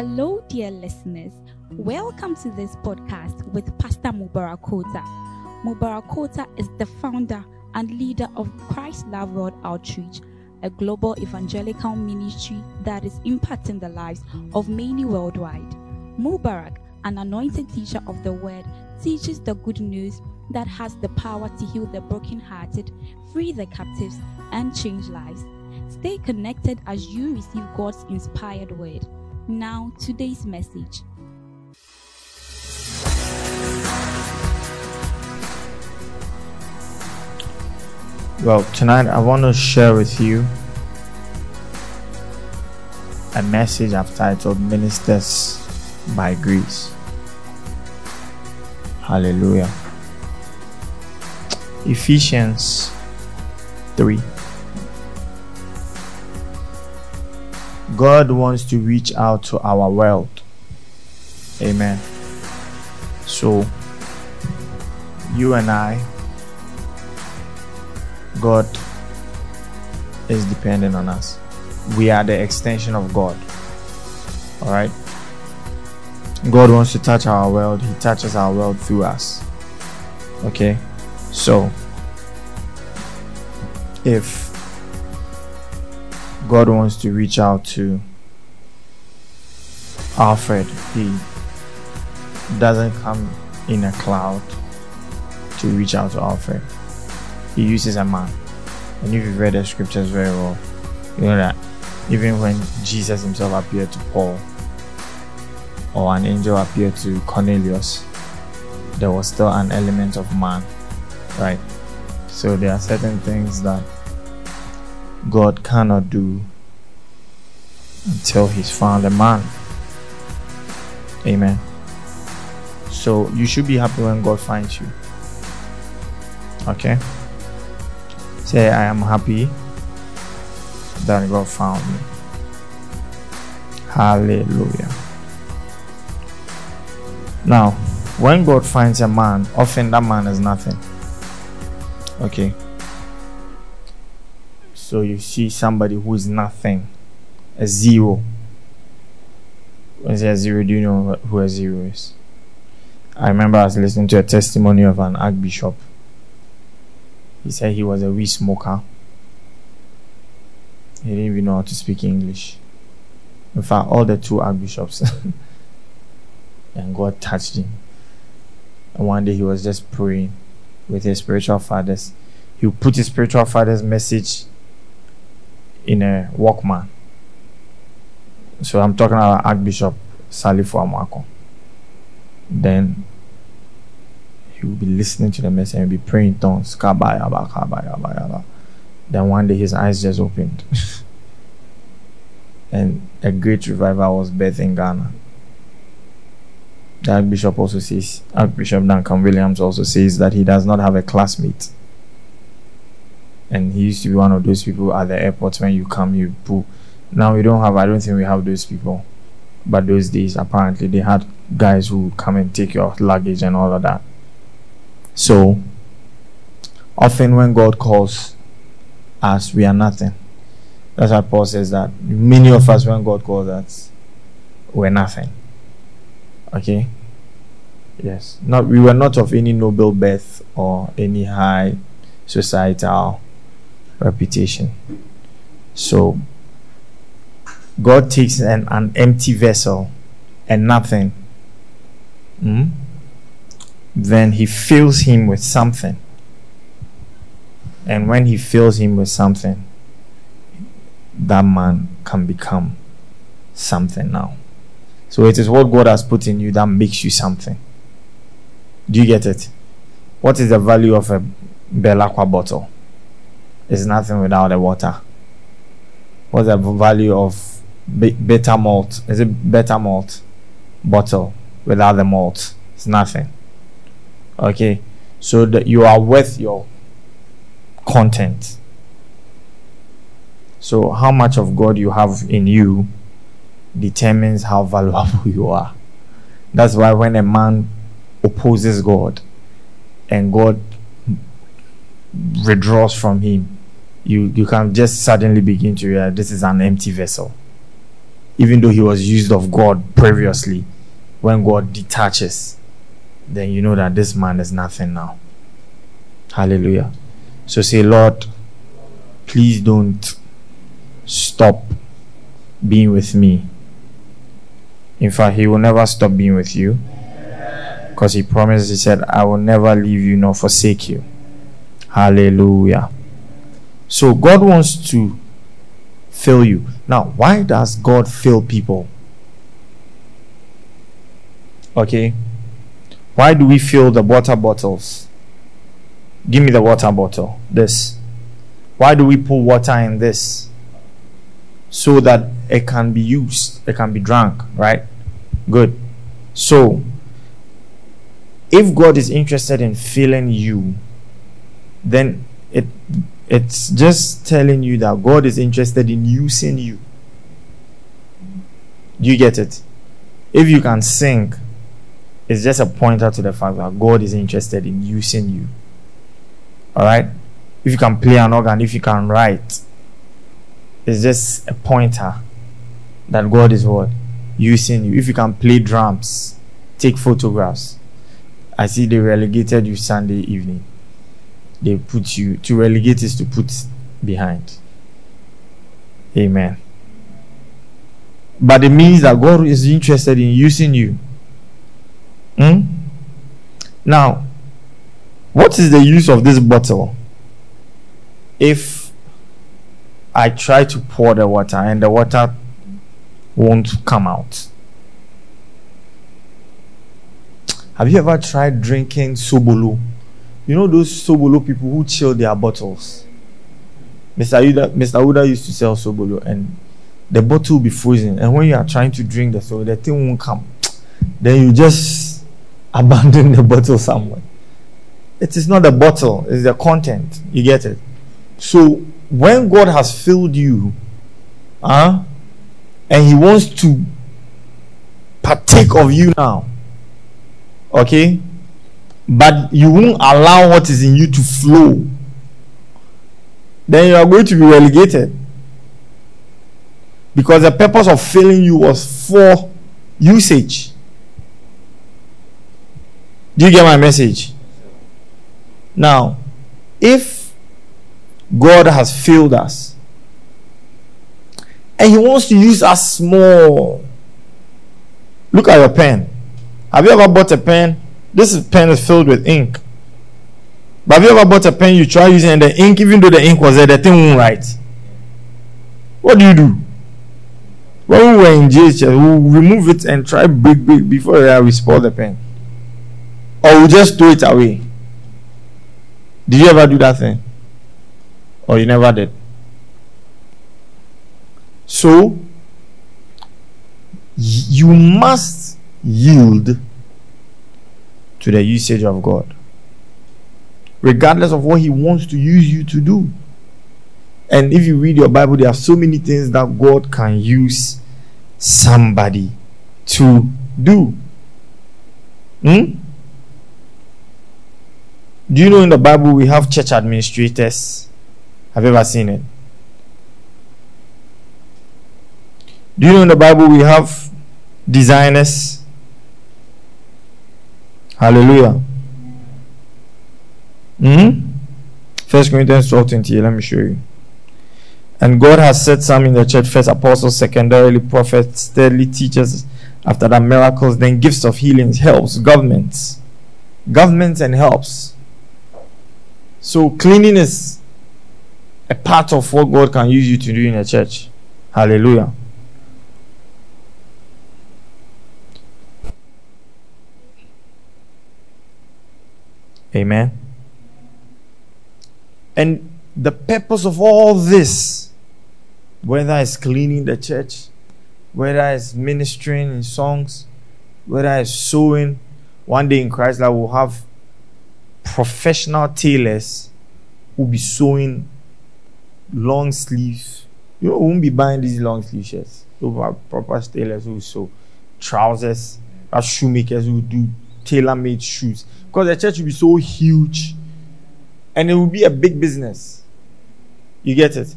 Hello, dear listeners. Welcome to this podcast with Pastor Mubarak Kota. Mubarak Kota is the founder and leader of Christ Love World Outreach, a global evangelical ministry that is impacting the lives of many worldwide. Mubarak, an anointed teacher of the word, teaches the good news that has the power to heal the brokenhearted, free the captives, and change lives. Stay connected as you receive God's inspired word. Now, today's message. Well, tonight I want to share with you a message I've titled Ministers by Grace. Hallelujah. Ephesians 3. God wants to reach out to our world. Amen. So, you and I God is dependent on us. We are the extension of God. All right. God wants to touch our world. He touches our world through us. Okay. So, if God wants to reach out to Alfred, he doesn't come in a cloud to reach out to Alfred he uses a man. And if you've read the scriptures very well, you know that even when Jesus himself appeared to Paul or an angel appeared to Cornelius, there was still an element of man, right? So there are certain things that God cannot do until He's found a man. Amen. So you should be happy when God finds you. Okay? Say, I am happy that God found me. Hallelujah. Now, when God finds a man, often that man is nothing. Okay. So you see somebody who is nothing, a zero. When a zero, do you know who a zero is? I remember I was listening to a testimony of an archbishop he said he was a weed smoker. He didn't even know how to speak English. In fact, all the two archbishops. and God touched him. And one day he was just praying with his spiritual fathers. He would put his spiritual father's message in a Walkman. So I'm talking about Archbishop Salifu Amoako. Then he will be listening to the message and be praying tongues. Then one day his eyes just opened. and a great revival was birthed in Ghana. The Archbishop also says, Archbishop Duncan Williams also says that he does not have a classmate. And he used to be one of those people at the airport when you come, you pull. Now we don't have, I don't think we have those people. But those days, apparently, they had guys who come and take your luggage and all of that. So, often when God calls us, we are nothing. That's why Paul says that many of us, when God calls us, we're nothing. Okay? Yes. Not we were not of any noble birth or any high societal reputation. So God takes an, an empty vessel and nothing. Hmm? then he fills him with something. And when he fills him with something, that man can become something now. So it is what God has put in you that makes you something. Do you get it? What is the value of a Bel-Aqua bottle? It's nothing without the water. What's the value of Beta Malt? Is it Beta Malt bottle without the malt? It's nothing. Okay, so that you are worth your content. So, how much of God you have in you determines how valuable you are. That's why when a man opposes God and God withdraws from him, you, you can just suddenly begin to realize this is an empty vessel. even though he was used of God previously, when God detaches, then you know that this man is nothing now. Hallelujah. So say, Lord, please don't stop being with me. In fact, He will never stop being with you. Because He promised, He said, I will never leave you nor forsake you. Hallelujah. So God wants to fill you. Now, why does God fill people? Okay. Why do we fill the water bottles? Give me the water bottle. This. Why do we put water in this? So that it can be used, it can be drunk, right? Good. So, if God is interested in filling you, then it it's just telling you that God is interested in using you. Do you get it? If you can sing, it's just a pointer to the fact that God is interested in using you. Alright? If you can play an organ, if you can write, it's just a pointer that God is what? Using you. If you can play drums, take photographs. I see they relegated you Sunday evening. They put you to relegate is to put behind. Amen. But it means that God is interested in using you. Hmm? Now, what is the use of this bottle? If I try to pour the water and the water won't come out. Have you ever tried drinking Sobolo? You know those Sobolo people who chill their bottles? Mr. Uda, Mr. Uda used to sell Sobolo and the bottle will be frozen. And when you are trying to drink the soda, the thing won't come. Then you just abandon the bottle somewhere. It is not the bottle, it's the content. You get it? So when God has filled you, huh, and He wants to partake of you now, okay, but you won't allow what is in you to flow, then you are going to be relegated. Because the purpose of filling you was for usage. Do you get my message? Now, if God has filled us and He wants to use us more, look at your pen. Have you ever bought a pen? This pen is filled with ink. But have you ever bought a pen you try using and the ink, even though the ink was there, the thing won't write? What do you do? When we were in JHS, we remove it and try break break before we spoil the pen or we just throw it away. Did you ever do that thing? Or you never did? So, you must yield to the usage of God, regardless of what He wants to use you to do. And if you read your Bible, there are so many things that God can use somebody to do. Hmm? Do you know in the Bible we have church administrators? Have you ever seen it? Do you know in the Bible we have designers? Hallelujah. Hmm? First Corinthians 12 28. Let me show you. And God has set some in the church first apostles, secondarily prophets, thirdly teachers, after that miracles, then gifts of healings, helps, governments. Governments and helps. So cleaning is a part of what God can use you to do in a church. Hallelujah. Amen. And the purpose of all this, whether it's cleaning the church, whether it's ministering in songs, whether it's sewing, one day in Christ, I will have professional tailors who will be sewing long sleeves. You won't be buying these long sleeve shirts. You have proper tailors who sew trousers, shoemakers who do tailor made shoes. Because the church will be so huge and it will be a big business. You get it?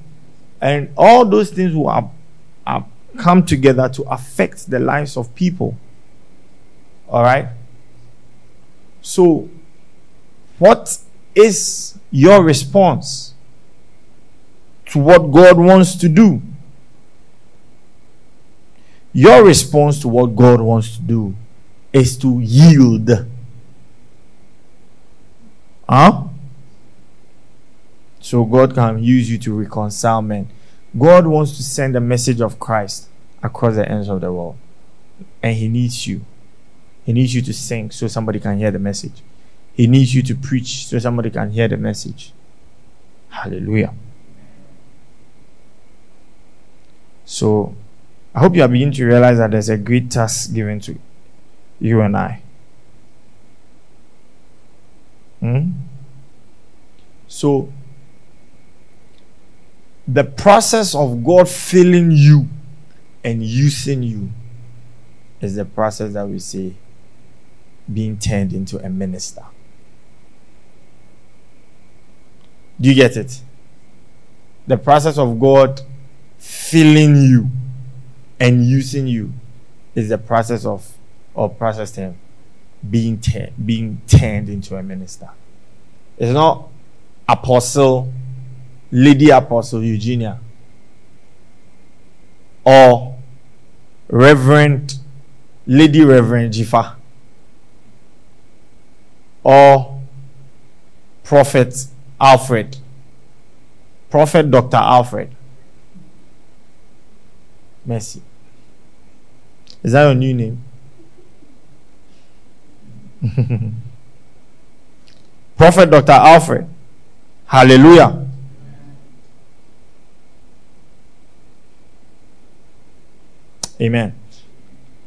And all those things will come together to affect the lives of people. All right? So, what is your response to what God wants to do? Your response to what God wants to do is to yield. Huh? So God can use you to reconcile men. God wants to send a message of Christ across the ends of the world. And He needs you. He needs you to sing so somebody can hear the message. He needs you to preach so somebody can hear the message. Hallelujah. So, I hope you are beginning to realize that there's a great task given to you and I. Hmm? So, the process of God filling you and using you is the process that we say being turned into a minister. Do you get it? The process of God filling you and using you is the process of or process term being turned being turned into a minister. It's not apostle, lady apostle Eugenia, or Reverend Lady Reverend Jifa, or Prophet Alfred, Prophet Dr. Alfred. Mercy. Is that your new name? Prophet Dr. Alfred. Hallelujah. Amen.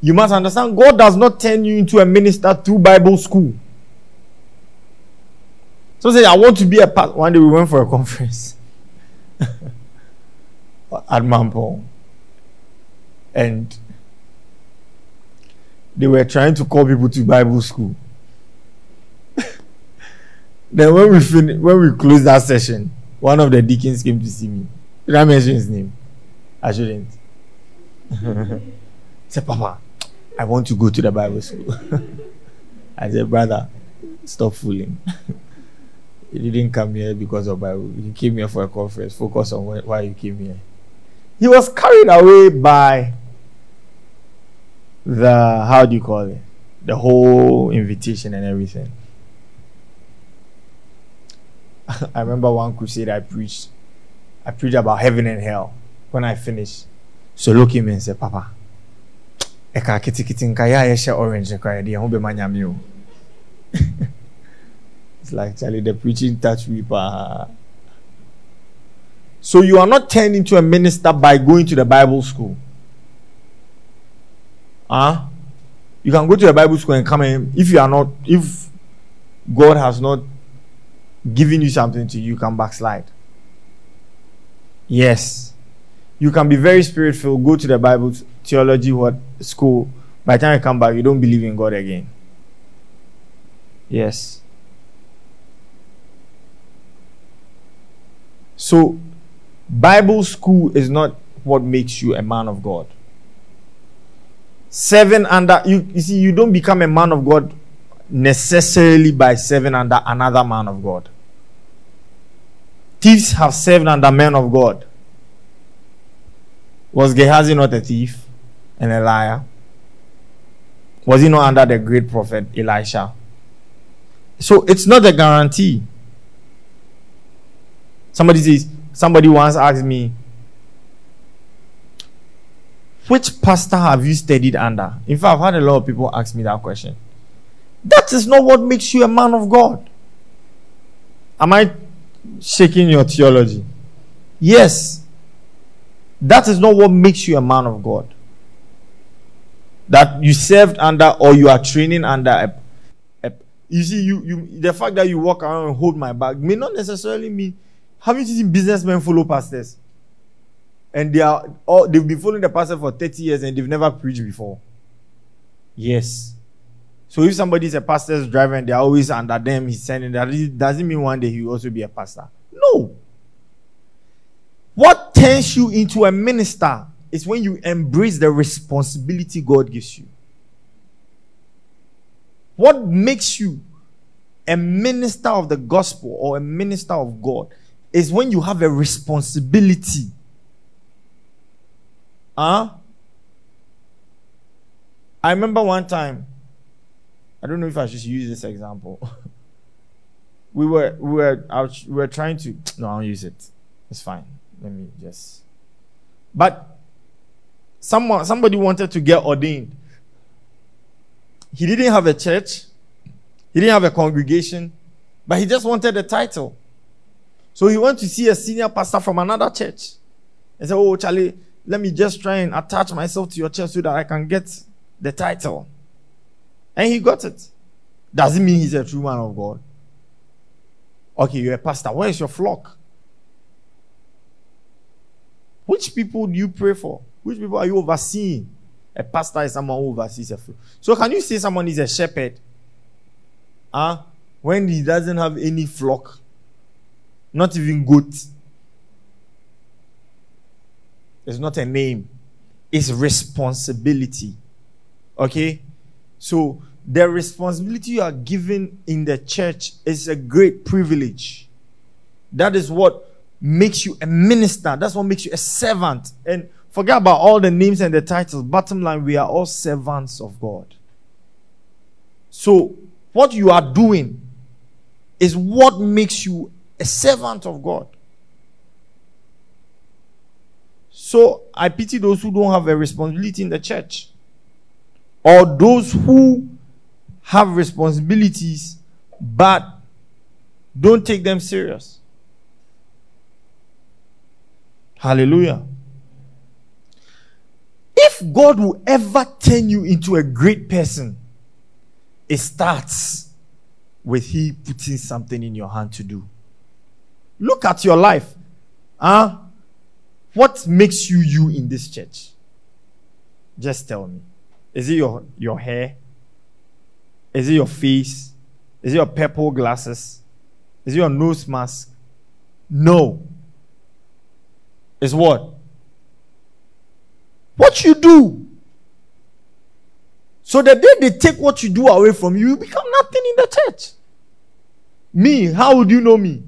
You must understand God does not turn you into a minister through Bible school. So say, I want to be a pastor. One day we went for a conference at Mampo. And they were trying to call people to Bible school. Then when we fin- when we closed that session, one of the deacons came to see me. Did I mention his name? I shouldn't. said, Papa, I want to go to the Bible school. I said, Brother, stop fooling. you didn't come here because of Bible. You came here for a conference. Focus on why you came here. He was carried away by the how do you call it? The whole invitation and everything. I remember one crusade I preached. I preached about heaven and hell. When I finished, so look at me and said, Papa, ɛka kitikiti nka yɛ a yɛhyɛ orange yɛde yɛn ho bɛma o it's like Charlie the preaching touch me pa. so you are not turned into a minister by going to the bible school huh? You can go to the Bible school and come in. If you are not, if God has not given you something to you, can backslide. Yes. You can be very spirit filled, go to the Bible theology what school. By the time you come back, you don't believe in God again. Yes. So, Bible school is not what makes you a man of God. Seven under you, you see, you don't become a man of God necessarily by seven under another man of God. Thieves have served under men of God. Was Gehazi not a thief and a liar? Was he not under the great prophet Elisha? So it's not a guarantee. Somebody says, somebody once asked me, which pastor have you studied under? In fact, I've had a lot of people ask me that question. That is not what makes you a man of God. Am I shaking your theology? Yes. That is not what makes you a man of God. That you served under or you are training under a, a you see, you, you the fact that you walk around and hold my bag may not necessarily mean haven't you seen businessmen follow pastors? and they are all they've been following the pastor for 30 years and they've never preached before. Yes. So if somebody is a pastor's driver and they're always under them, he's sending that it doesn't mean one day he will also be a pastor. No. What turns you into a minister is when you embrace the responsibility God gives you. What makes you a minister of the gospel or a minister of God is when you have a responsibility. Huh? I remember one time, I don't know if I should use this example. we were we were we were trying to no, I'll use it. It's fine. Let me just but someone somebody wanted to get ordained. He didn't have a church, he didn't have a congregation, but he just wanted a title. So he went to see a senior pastor from another church and said, Oh, Charlie, let me just try and attach myself to your church so that I can get the title. And he got it. Doesn't mean he's a true man of God. Okay, you're a pastor. Where is your flock? Which people do you pray for? Which people are you overseeing? A pastor is someone who oversees a flock. So can you say someone is a shepherd? Huh? When he doesn't have any flock, not even goats. It's not a name, it's responsibility. Okay? So, the responsibility you are given in the church is a great privilege. That is what makes you a minister. That's what makes you a servant. And forget about all the names and the titles. Bottom line, we are all servants of God. So, what you are doing is what makes you a servant of God. So, I pity those who don't have a responsibility in the church or those who have responsibilities but don't take them serious. Hallelujah. If God will ever turn you into a great person, it starts with He putting something in your hand to do. Look at your life. Huh? What makes you you in this church? Just tell me. Is it your, your hair? Is it your face? Is it your purple glasses? Is it your nose mask? No. It's what? What you do. So the day they take what you do away from you, you become nothing in the church. Me, how would you know me?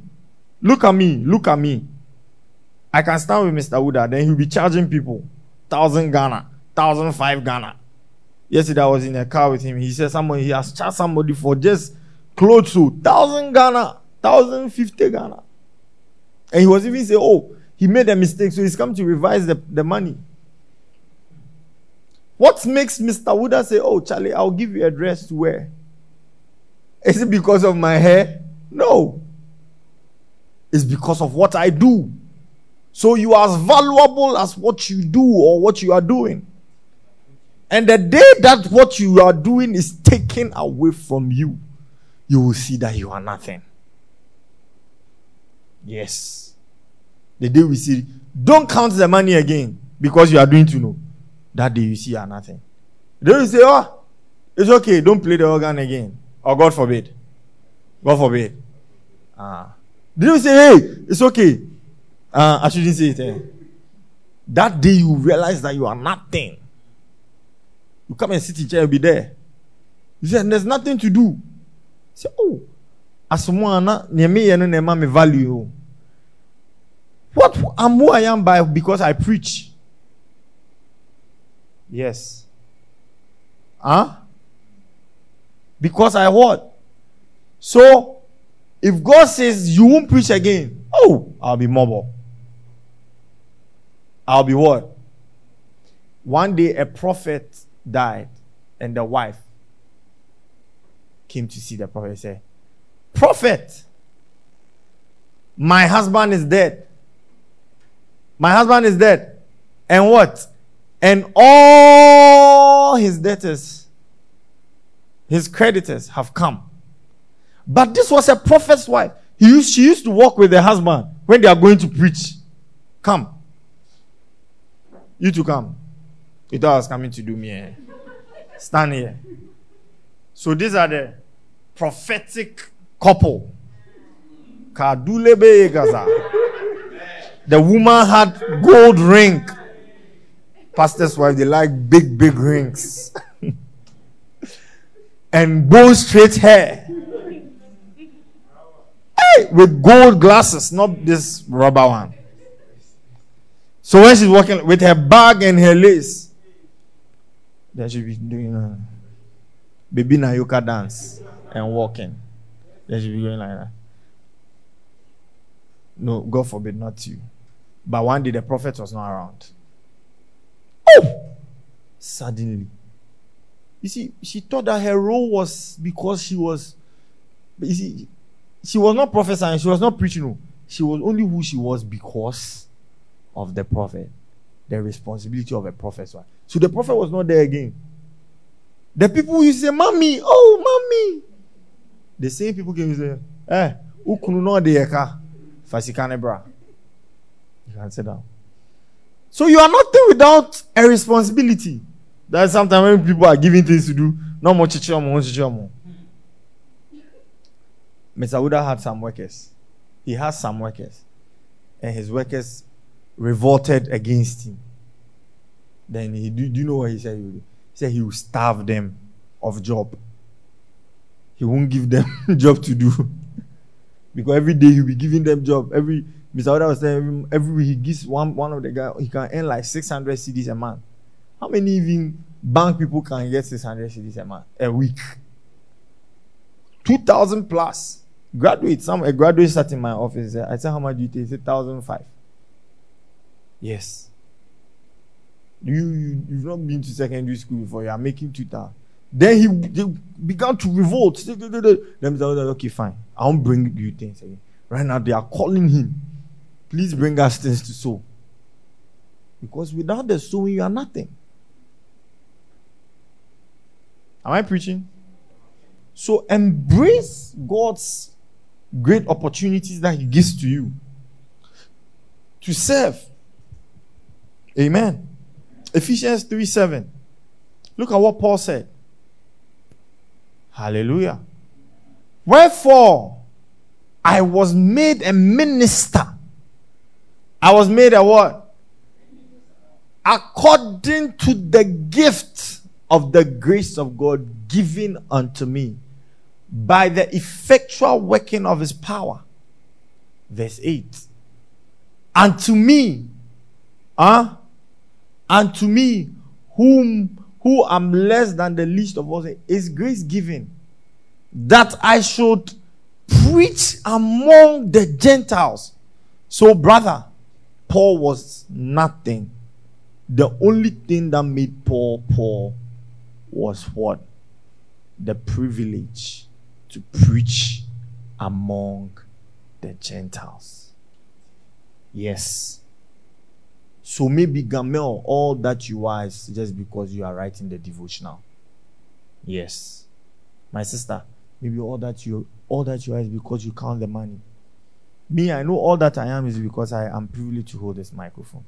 Look at me, look at me. I can stand with Mr. Wuda, then he'll be charging people thousand Ghana, thousand five Ghana. Yesterday I was in a car with him. He said someone he has charged somebody for just clothes to thousand Ghana, thousand fifty Ghana. And he was even saying, Oh, he made a mistake, so he's come to revise the, the money. What makes Mr. Wuda say, Oh, Charlie, I'll give you a dress to wear? Is it because of my hair? No. It's because of what I do. So you are as valuable as what you do or what you are doing. And the day that what you are doing is taken away from you, you will see that you are nothing. Yes. The day we see, don't count the money again because you are doing to know. That day you see you are nothing. The day you say, oh, it's okay, don't play the organ again. Or God forbid. God forbid. Ah. Did you say, hey, it's okay? Uh, I shouldn't say it. Eh? That day you realize that you are nothing. You come and sit in chair, you'll be there. You say, there's nothing to do. You say, oh, as me, value. What I'm who I am by because I preach. Yes. Huh? Because I what? So, if God says you won't preach again, oh, I'll be mobile. I'll be what? One day a prophet died, and the wife came to see the prophet and said, Prophet, my husband is dead. My husband is dead. And what? And all his debtors, his creditors have come. But this was a prophet's wife. He used, she used to walk with the husband when they are going to preach. Come. You to come. You thought I was coming to do me. Eh? Stand here. So these are the prophetic couple. The woman had gold ring pastor's wife, they like big, big rings. and bone straight hair. Hey, with gold glasses, not this rubber one. So when she's walking with her bag and her lace, then she'll be doing a baby Nayoka dance and walking. Then she'll be going like that. No, God forbid, not you. But one day the prophet was not around. Oh! Suddenly. You see, she thought that her role was because she was. You see, she was not prophesying, she was not preaching. No. She was only who she was because of the prophet. The responsibility of a prophet. So the prophet was not there again. The people you say, Mommy, oh, Mommy. The same people came and say, Eh, ukunu no de yeka. Fasikane bra. You can sit down. So you are nothing without a responsibility. That's sometimes when people are giving things to do, no more chichomo, chichomo. Mr. Uda had some workers. He has some workers. And his workers revolted against him. Then he do, do you know what he said he? Said he will starve them of job. He won't give them job to do. because every day he'll be giving them job. Every Mr. Oda was saying every, every week he gives one one of the guy he can earn like 600 cedis a month. How many even bank people can get 600 cedis a month a week? 2000 plus. Graduate, some a graduate sat in my office. I said, How much do you take? He said, 1005. Yes. You, you you've not been to secondary school before, you are making 2000. Then he began to revolt. Them said, okay, fine. I won't bring you things again. Right now, they are calling him. Please bring us things to sow. Because without the sowing, you are nothing. Am I preaching? So embrace God's great opportunities that He gives to you to serve. Amen. Ephesians 3 7. Look at what Paul said. Hallelujah. Wherefore, I was made a minister. I was made a what? According to the gift of the grace of God given unto me by the effectual working of his power. Verse 8. And to me, huh? And to me, whom who am less than the least of us, is grace given that I should preach among the Gentiles. So, brother, Paul was nothing. The only thing that made Paul Paul was what? The privilege to preach among the Gentiles. Yes. So maybe Gamel, all that you are is just because you are writing the devotional. Yes. My sister, maybe all that you all that you are is because you count the money. Me, I know all that I am is because I am privileged to hold this microphone.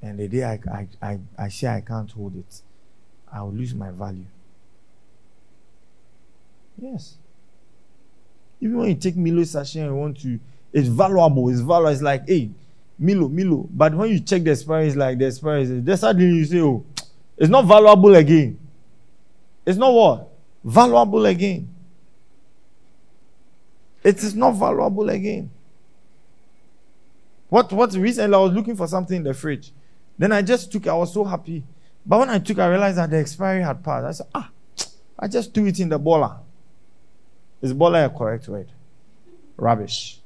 And the day I, I, I, I say I can't hold it, I will lose my value. Yes. Even when you take Milo sachet and you want to, it's valuable. It's valuable. It's like, hey, Milo, Milo. But when you check the expiry, like the is. Then suddenly you say, oh, it's not valuable again. It's not what? Valuable again. It is not valuable again. What what recently I was looking for something in the fridge. Then I just took. I was so happy. But when I took I realized that the expiry had passed. I said, ah, I just threw it in the boiler. Is boiler a correct word? Rubbish.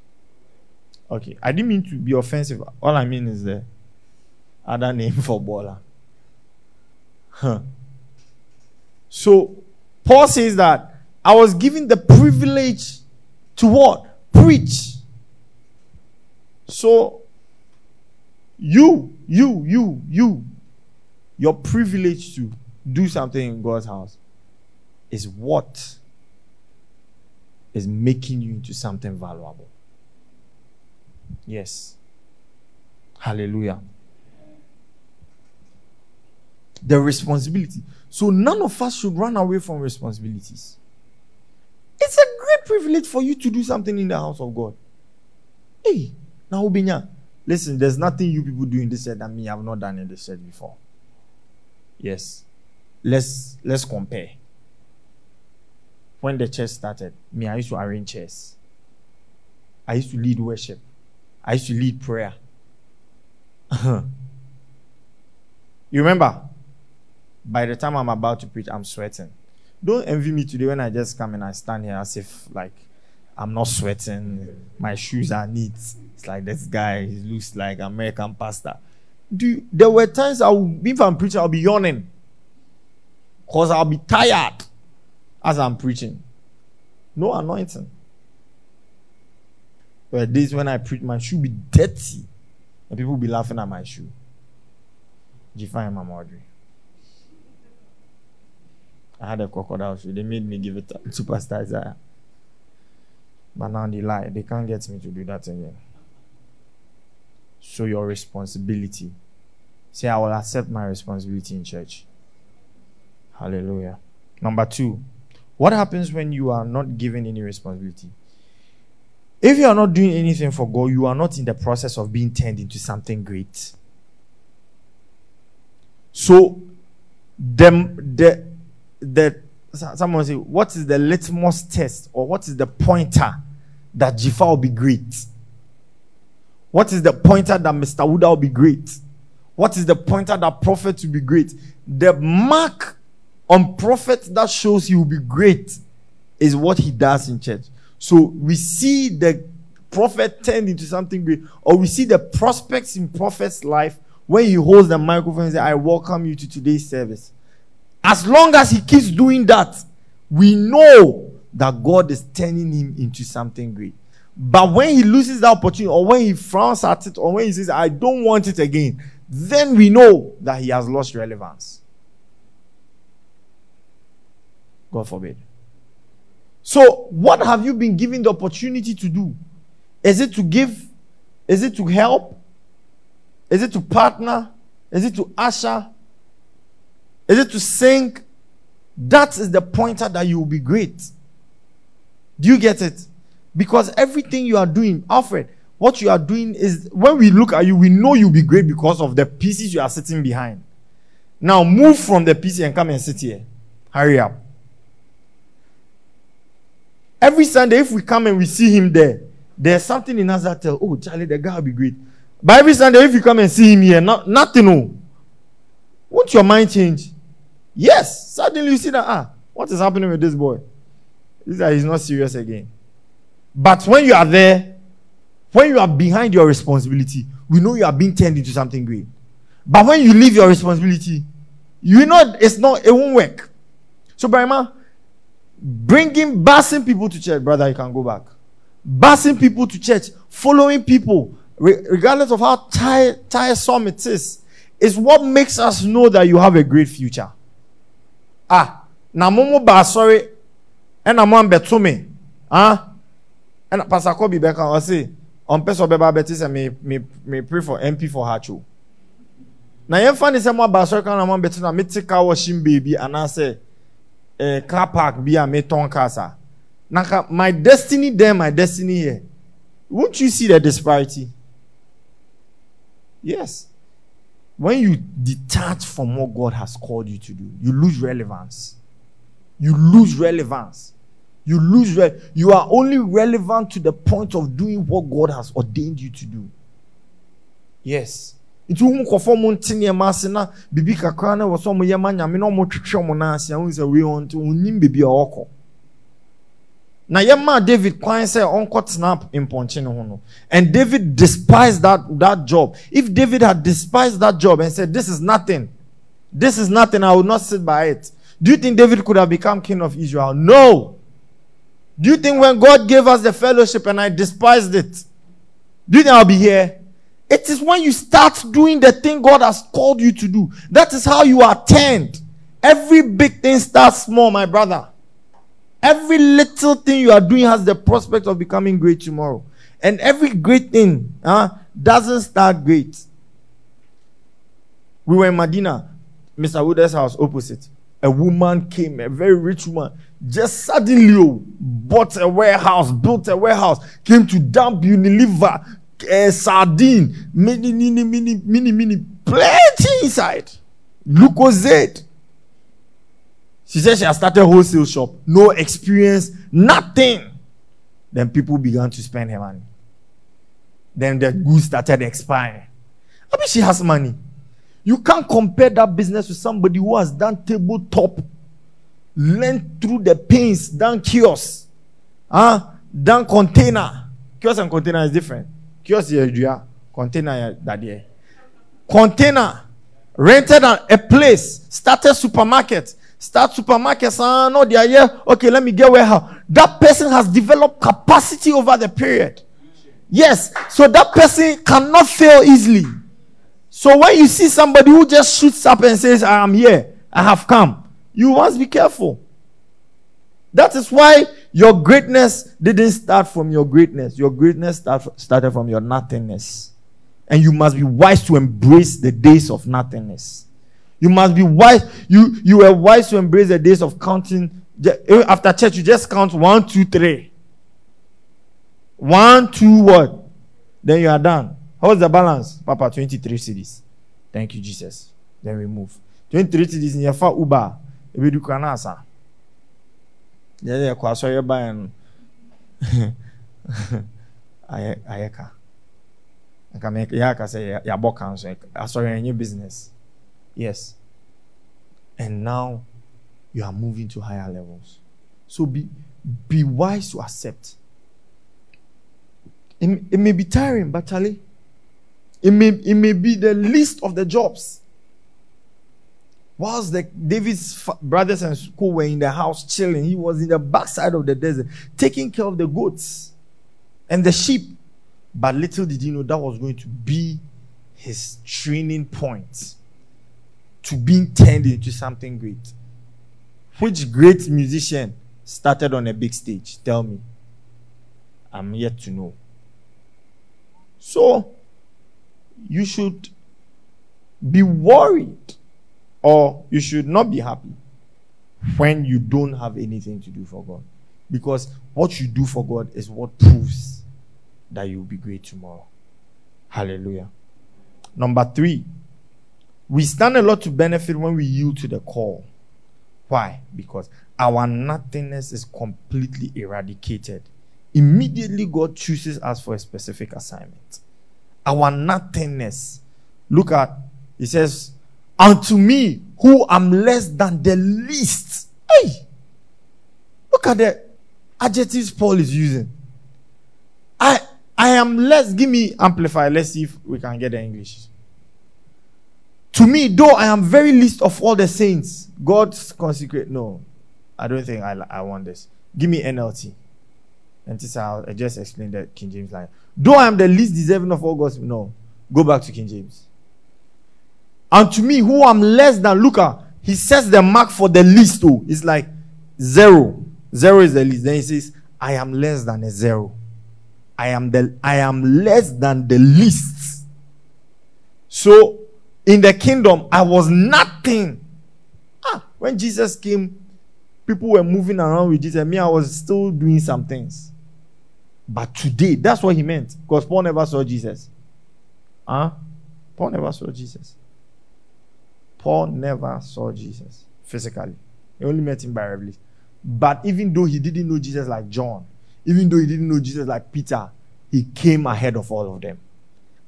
Okay. I didn't mean to be offensive. All I mean is the other name for boiler. Huh. So Paul says that I was given the privilege to what? Preach. So, you, you, you, you, your privilege to do something in God's house is what is making you into something valuable. Yes. Hallelujah. The responsibility. So none of us should run away from responsibilities. It's a great privilege for you to do something in the house of God. Hey, now Ubinya, Listen, there's nothing you people do in this church that me have not done in this church before. Yes. Let's let's compare. When the church started, me, I used to arrange chairs. I used to lead worship. I used to lead prayer. you remember? By the time I'm about to preach, I'm sweating. Don't envy me today when I just come and I stand here as if like I'm not sweating. My shoes are neat. It's like this guy looks like American pastor. Do there were times I will, if I'm preaching, I'll be yawning. Because I'll be tired as I'm preaching. No anointing. There were days when I preach, my shoe be dirty. And people be laughing at my shoe. G5 Mama Audrey. I had a crocodile shoe. They made me give it to Pastor Isaiah. But now they lie. They can't get me to do that again. So your responsibility. Say, I will accept my responsibility in church. Hallelujah. Number two, what happens when you are not given any responsibility? If you are not doing anything for God, you are not in the process of being turned into something great. So, the, the, the, someone say, what is the litmus test or what is the pointer that Jifa will be great? What is the pointer that Mr. Wuda will be great? What is the pointer that prophet will be great? The mark on prophet that shows he will be great is what he does in church. So we see the prophet turned into something great, or we see the prospects in prophet's life when he holds the microphone and says, I welcome you to today's service. As long as he keeps doing that, we know that God is turning him into something great. But when he loses that opportunity, or when he frowns at it, or when he says, I don't want it again, then we know that he has lost relevance. God forbid. So, what have you been given the opportunity to do? Is it to give? Is it to help? Is it to partner? Is it to usher? Is it to sing? That is the pointer that you will be great. Do you get it? Because everything you are doing, Alfred, what you are doing is when we look at you, we know you'll be great because of the pieces you are sitting behind. Now move from the PC and come and sit here. Hurry up. Every Sunday, if we come and we see him there, there's something in us that tell, oh, Charlie, the guy will be great. But every Sunday, if you come and see him here, not, nothing, oh. Won't your mind change? Yes. Suddenly you see that, ah, what is happening with this boy? This guy is not serious again. But when you are there, when you are behind your responsibility, we know you are being turned into something great. But when you leave your responsibility, you know it's not, it won't work. So, Brahma, bringing, passing people to church, brother, you can go back. Passing people to church, following people, regardless of how tire, tiresome it is, is what makes us know that you have a great future. Ah, na momo ba sorry, and I'm on betume. Ah, and Pastor Kobe Becca, I say, on person beba betis and me, me, me pray for MP for Hacho. Na yɛmfa ne sɛ mo aba asɔre kan na mo abɛte na mete car washing baby anaasɛ uh, car park bi a metɔn cars a na my destiny there my destiny here. Won't you see the disparity? Yes. When you detach from what god has called you to do you lose relevance. You lose relevance. You lose re- you are only relevant to the point of doing what god has ordained you to do. Yes nti wo nkɔfɔ mo nte nneɛma ase na biribi kakra na wɔ sɛ ɔmo yɛ ma nyame na ɔmo twetwe ɔmo nan ase ahun sɛ wei ɔn te onim beebi a ɔkɔ. Na yɛma david kwan sɛ ɔnkɔ tena mpɔnkye ne ho no. And david despised that that job. If david had despised that job and said this is nothing. This is nothing i will not sit by it. Do you think david could have become king of israel? No. Do you think when god gave us the fellowship and i despised it do you think i'll be here it is when you start doing the thing God has called you to do. That is how you are turned. Every big thing starts small, my brother. Every little thing you are doing has the prospect of becoming great tomorrow. And every great thing uh, doesn't start great. We were in Medina, Mr. Wooder's house opposite. A woman came, a very rich woman, just suddenly bought a warehouse, built a warehouse, came to dump Unilever, uh, sardine, mini, mini, mini, mini, mini, plenty inside. Lucozade. She said she has started a wholesale shop, no experience, nothing. Then people began to spend her money. Then the goods started expiring. I mean, she has money. You can't compare that business with somebody who has done tabletop, learned through the pains, done kiosk, huh? done container. Kiosk and container is different. Kiosk is a container that eh. Container rented a place, started supermarket, start supermarket no, they are here. Okay, let me get warehouse. That person has developed capacity over the period. Yes, so that person cannot fail easily. So when you see somebody who just shoots up and says, I am here, I have come, you must be careful. That is why your greatness didn't start from your greatness. Your greatness start, started from your nothingness. And you must be wise to embrace the days of nothingness. You must be wise. You you are wise to embrace the days of counting. Eh, after church, you just count one, two, three. One, two, what? Then you are done. How's the balance? Papa, 23 cedis. Thank you, Jesus. Then we move. 23 cedis in your far Uber. Yɛde ɛkɔ asɔre ban no. Ayɛ ayɛ ka. Nka mɛ yɛ aka sɛ yɛabɔ ka nso asɔre ɛnyɛ business. Yes. And now you are moving to higher levels. So be be wise to accept. It, it may be tiring, but Charlie, it may, it may be the least of the jobs. Whilst the David's brothers and school were in the house chilling, he was in the backside of the desert, taking care of the goats and the sheep. But little did he know that was going to be his training point to being turned into something great. Which great musician started on a big stage? Tell me. I'm yet to know. So, you should be worried or you should not be happy when you don't have anything to do for God. Because what you do for God is what proves that you'll be great tomorrow. Hallelujah. Number three, we stand a lot to benefit when we yield to the call. Why? Because our nothingness is completely eradicated. Immediately, God chooses us for a specific assignment. Our nothingness. Look at, He says, Unto me, who am less than the least. Hey! Look at the adjectives Paul is using. I I am less. Give me amplifier. Let's see if we can get the English. To me, though I am very least of all the saints, God's consecrate. No, I don't think I, I want this. Give me NLT. And this I just explained that King James line. Though I am the least deserving of all God's. No, go back to King James. And to me, who am less than, at, he sets the mark for the least. Oh, it's like zero. Zero is the least. Then he says, I am less than a zero. I am the I am less than the least. So in the kingdom, I was nothing. Ah, when Jesus came, people were moving around with Jesus. Me, I was still doing some things. But today, that's what he meant. Because Paul never saw Jesus. Huh? Paul never saw Jesus. Paul never saw Jesus physically. He only met him by revelation. But even though he didn't know Jesus like John, even though he didn't know Jesus like Peter, he came ahead of all of them.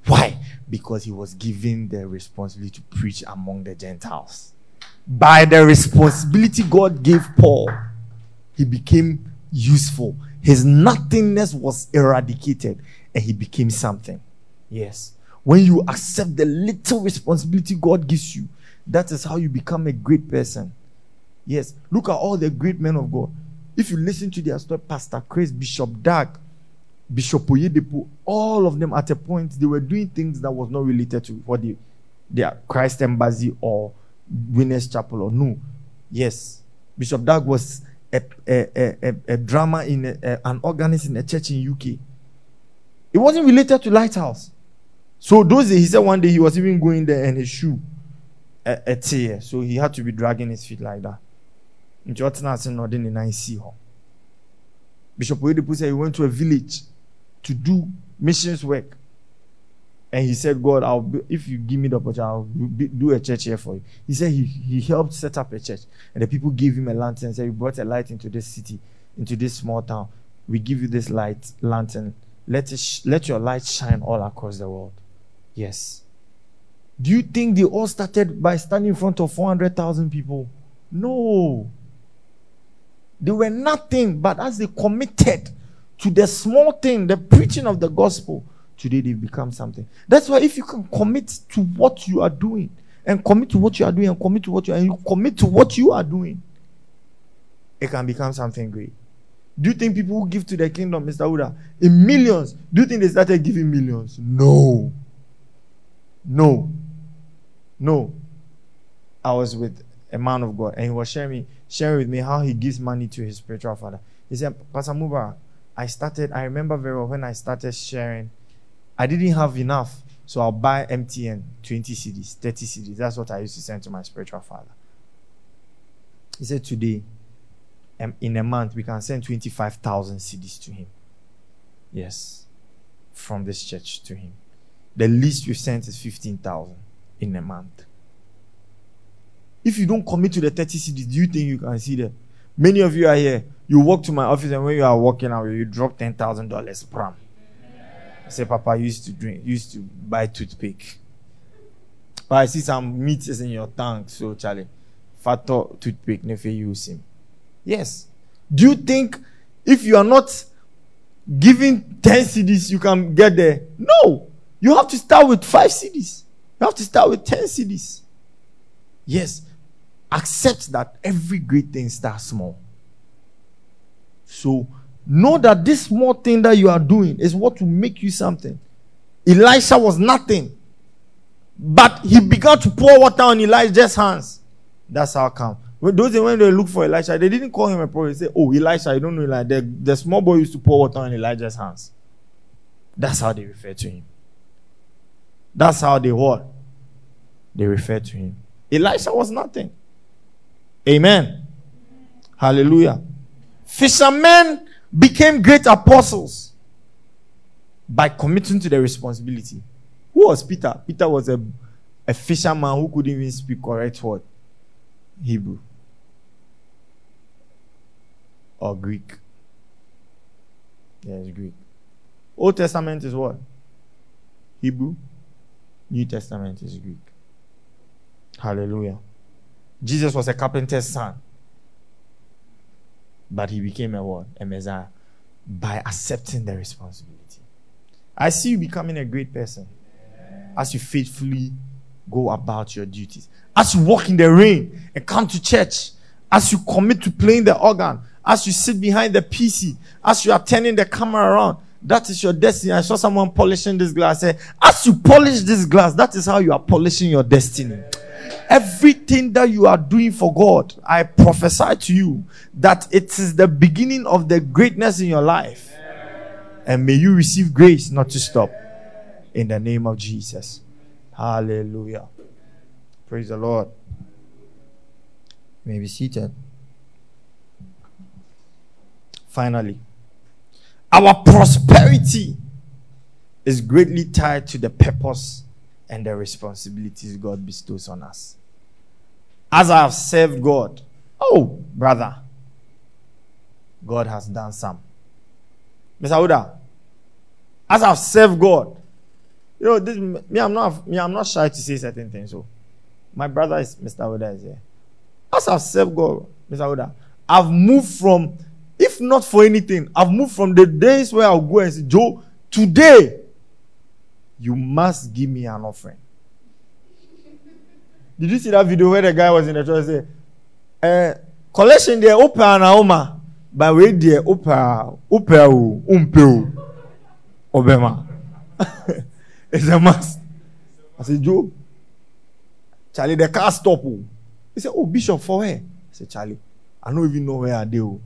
Why? Because he was given the responsibility to preach among the Gentiles. By the responsibility God gave Paul, he became useful. His nothingness was eradicated and he became something. Yes. When you accept the little responsibility God gives you, that is how you become a great person. Yes. Look at all the great men of God. If you listen to their story, Pastor Chris, Bishop Dag, Bishop Oyedepo, all of them at a point they were doing things that was not related to what the their Christ Embassy or Winners Chapel or no. Yes, Bishop Dag was a, a, a, a drama in an organist in a church in UK. It wasn't related to Lighthouse. So those days, he said one day he was even going there and his shoe a, tear, so he had to be dragging his feet like that. Nti ɔtena ase na ɔde ne nan si hɔ. Bishop Oyedepo said he went to a village to do missions work. And he said, God, I'll be, if you give me the opportunity, I'll be, do a church here for you. He said he, he helped set up a church. And the people gave him a lantern and said, brought a light into this city, into this small town. We give you this light lantern. Let, it sh- let your light shine all across the world. Yes. Do you think they all started by standing in front of 400,000 people? No. They were nothing, but as they committed to the small thing, the preaching of the gospel, today they've become something. That's why if you can commit to what you are doing, and commit to what you are doing, and commit to what you are, and you commit to what you are doing, it can become something great. Do you think people who give to the kingdom, Mr. Uda, in millions, do you think they started giving millions? No. No. No. I was with a man of God and he was sharing, me, sharing with me how he gives money to his spiritual father. He said, Pastor Mubarak, I started, I remember very well when I started sharing, I didn't have enough. So I'll buy MTN 20 cedis, 30 cedis. That's what I used to send to my spiritual father. He said, Today, um, in a month, we can send 25,000 cedis to him. Yes. From this church to him. The least we've sent is 15,000 in a month. If you don't commit to the 30 cedis, do you think you can see that? Many of you are here. You walk to my office, and when you are walking out, you drop $10,000 pram. I say, Papa you used to drink, you used to buy toothpick. But I see some meat is in your tank, so Charlie, fatter toothpick, never use him. Yes. Do you think if you are not giving 10 cedis, you can get there? No. You have to start with 5 cedis. You have to start with 10 cedis. Yes. Accept that every great thing starts small. So know that this small thing that you are doing is what will make you something. Elisha was nothing. But he began to pour water on Elijah's hands. That's how come. When those when they look for Elisha, they didn't call him a prophet. They say, "Oh, Elisha, you don't know Elijah." The, the small boy used to pour water on Elijah's hands. That's how they refer to him. That's how they what? They refer to him. Elisha was nothing. Amen. Hallelujah. Fishermen became great apostles by committing to the responsibility. Who was Peter? Peter was a, a fisherman who couldn't even speak correct word. Hebrew or Greek. Yes, Greek. Old Testament is what? Hebrew. New Testament is Greek. Hallelujah. Jesus was a carpenter's son. But he became a what? A Messiah. By accepting the responsibility. I see you becoming a great person as you faithfully go about your duties. As you walk in the rain and come to church, as you commit to playing the organ, as you sit behind the PC, as you are turning the camera around, that is your destiny. I saw someone polishing this glass. As you polish this glass, that is how you are polishing your destiny. Everything that you are doing for God, I prophesy to you that it is the beginning of the greatness in your life. And may you receive grace not to stop. In the name of Jesus. Hallelujah. Praise the Lord. You may be seated. Finally, our prosperity is greatly tied to the purpose and the responsibilities God bestows on us. As I have served God, oh, brother, God has done some. Mr. Uda, as I've served God, you know, this, me, I'm not, me, I'm not shy to say certain things. So, my brother is Mr. Uda is here. As I've served God, Mr. Uda, I've moved from, not for anything, I've moved from the days where I'll go and say, Joe, today you must give me an offering. Did you see that video where the guy was in the church and say, eh, collection there, opa na oma, but wait there, opa, opa o, umpe o, obema. it's a must. I said, Joe, Charlie, the car stop. He said, Oh, Bishop, for where? I said, Charlie, I don't even know where I do.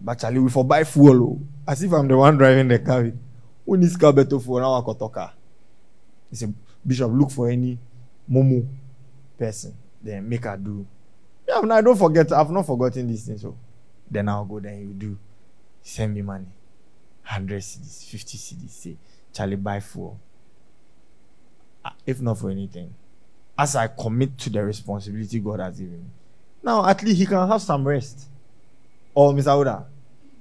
But Charlie, we for buy fuel. Oh. As if I'm the one driving the car. Who needs car better for now? I He said, Bishop, look for any Momo person. Then make her do. Yeah, I don't forget. I've not forgotten these things. So then I'll go. Then you do. Send me money. 100 cedis, 50 cedis. Say, Charlie, buy fuel. if not for anything, as I commit to the responsibility God has given me. Now, at least he can have some rest. Or Miss Auda.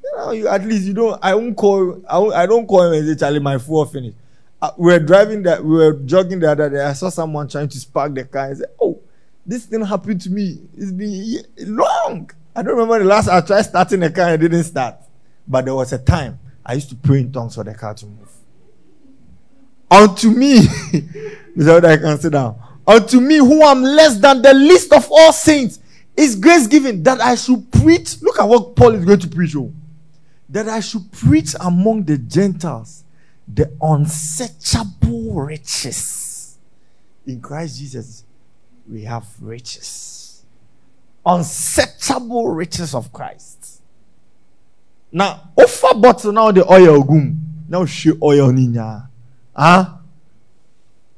You know, you, at least you don't. I won't call. I, won't, I don't call him and say, "Charlie, my fuel finished." Uh, we were driving that. We were jogging the other day. I saw someone trying to spark the car. I said, "Oh, this thing happened to me. It's been long. I don't remember the last I tried starting the car and it didn't start. But there was a time I used to pray in tongues for the car to move. Unto me, Mr. Oda, I can sit down. Unto me, who am less than the least of all saints, is grace given that I should preach. Look at what Paul is going to preach. Oh, that I should preach among the Gentiles the unsearchable riches in Christ Jesus we have riches. Unsearchable riches of Christ. Now, offer bottle now the oil gum. Now she oil ninya. Ah?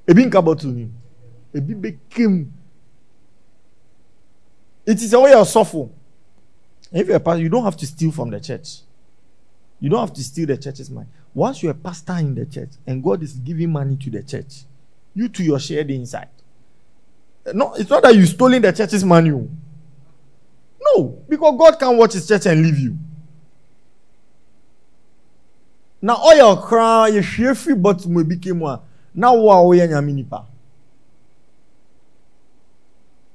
Ebi nka bottle ni. Became. It is a way of suffering. If you're a pastor, you don't have to steal from the church. You don't have to steal the church's money. Once you're a pastor in the church and God is giving money to the church, you to your share the inside. No, it's not that you stolen the church's money. No, because God can watch his church and leave you. Now all your crown, you share free but we became one. Now pa.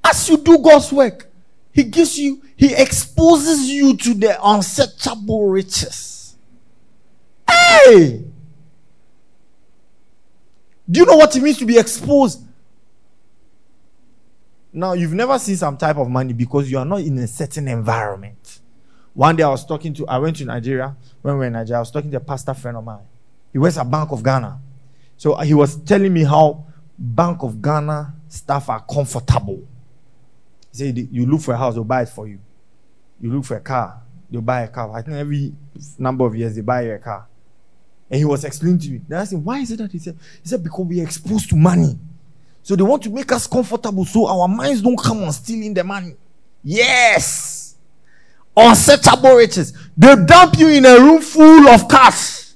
As you do God's work, He gives you, He exposes you to the unsearchable riches. Hey! Do you know what it means to be exposed? Now, you've never seen some type of money because you are not in a certain environment. One day I was talking to, I went to Nigeria. When we were in Nigeria, I was talking to a pastor friend of mine. He works at Bank of Ghana. So he was telling me how Bank of Ghana staff are comfortable. He said, You look for a house, they'll buy it for you. You look for a car, they'll buy a car. I think every number of years they buy a car. And he was explaining to me. Then I asked him, Why is it that he said? He said, Because we are exposed to money. So they want to make us comfortable so our minds don't come on stealing the money. Yes. Unsearchable riches. They dump you in a room full of cash.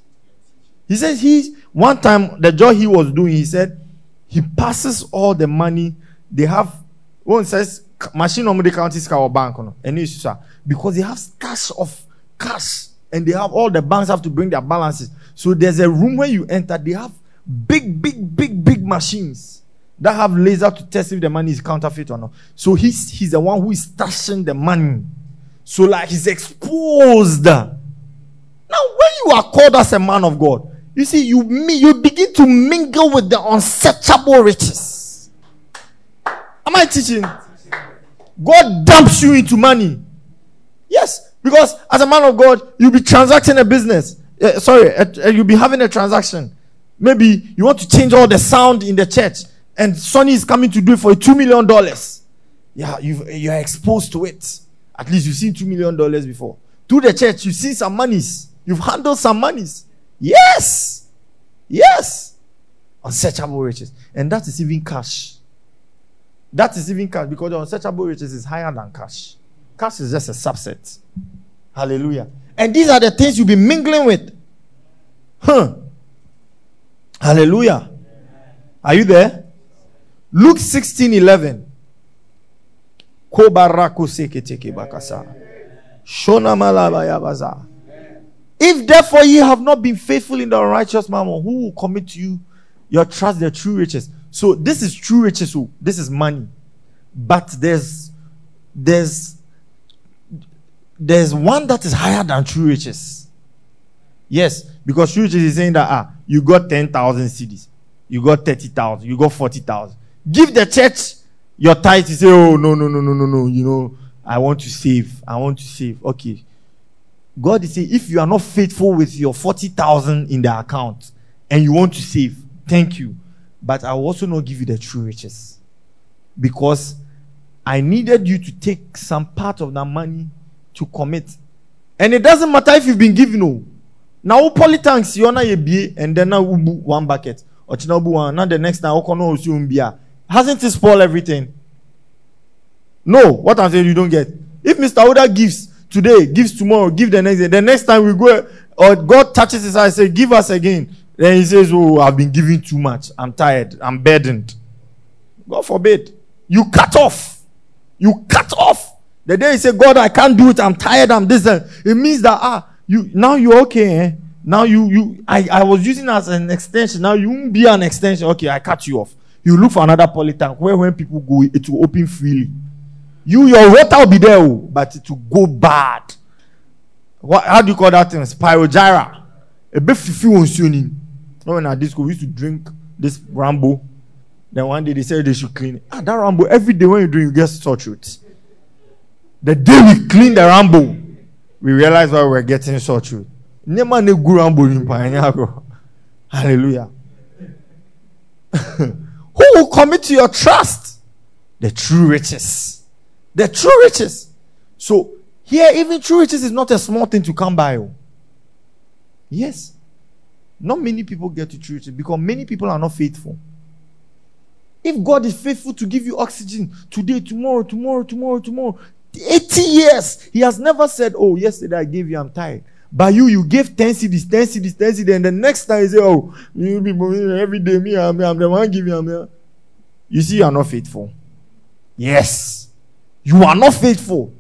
He says he's one time the job he was doing, he said he passes all the money they have. One says machine on the county or bank and because they have cash of cash and they have all the banks have to bring their balances. So there's a room where you enter, they have big, big, big, big machines that have laser to test if the money is counterfeit or not. So he's he's the one who is stashing the money. So like he's exposed. Now, when you are called as a man of God, you see, you you begin to mingle with the unsearchable riches. Am I teaching? God dumps you into money. Yes, because as a man of God, you'll be transacting a business. Uh, sorry, uh, you'll be having a transaction. Maybe you want to change all the sound in the church and Sony is coming to do it for two million dollars. Yeah, you are exposed to it. At least you've seen two million dollars before. To the church, you've seen some monies. You've handled some monies. Yes, yes, unsearchable riches, and that is even cash. That is even cash because the unsearchable riches is higher than cash. Cash is just a subset. Hallelujah. And these are the things you'll be mingling with. Huh. Hallelujah. Are you there? Luke 16 11. If therefore ye have not been faithful in the unrighteous mammon, who will commit to you your trust, the true riches? So this is true riches. Who? This is money. But there's there's there's one that is higher than true riches. Yes, because true riches is saying that ah, you got 10,000 cedis, you got 30,000, you got 40,000. Give the church your tithe. You say, oh, no, no, no, no, no, no. You know, I want to save. I want to save. Okay. God is saying, if you are not faithful with your 40,000 in the account and you want to save, thank you. But I will also not give you the true riches. Because I needed you to take some part of that money to commit. And it doesn't matter if you've been given. No. Oh. Now, polytanks, you're not a and then now one bucket. Or one. Now the next time, ah. Hasn't he spoiled everything? No. What I'm saying, you don't get. If Mr. Oda gives today, gives tomorrow, give the next day, the next time we go, or God touches his eye, say, give us again. Then he says, Oh, I've been giving too much. I'm tired. I'm burdened. God forbid. You cut off. You cut off. The day you say, God, I can't do it. I'm tired. I'm this. It means that, ah, you, now you're okay. Eh? Now you, you, I, I was using as an extension. Now you won't be an extension. Okay, I cut you off. You look for another polytank where when people go, it will open freely. You, your water will be there, oh, but it will go bad. What, how do you call that thing? Spirogyra. A bit on When at this school, we used to drink this Rambo. Then one day they said they should clean it. Ah, that Rambo, every day when you drink, you get sore throat. The day we clean the Rambo, we realize why we're getting sore throat. Nema ne gu Rambo in Hallelujah. Who will commit to your trust? The true riches. The true riches. So here, even true riches is not a small thing to come by. Oh. Yes. Not many people get to true because many people are not faithful. If God is faithful to give you oxygen today, tomorrow, tomorrow, tomorrow, tomorrow, 80 years, He has never said, Oh, yesterday I gave you, I'm tired. But you, you gave 10 cedis, 10 cedis, 10 cedis, and the next time you say, Oh, you be every day, me, I'm, I'm the one giving you. You see, you are not faithful. Yes. You are not faithful.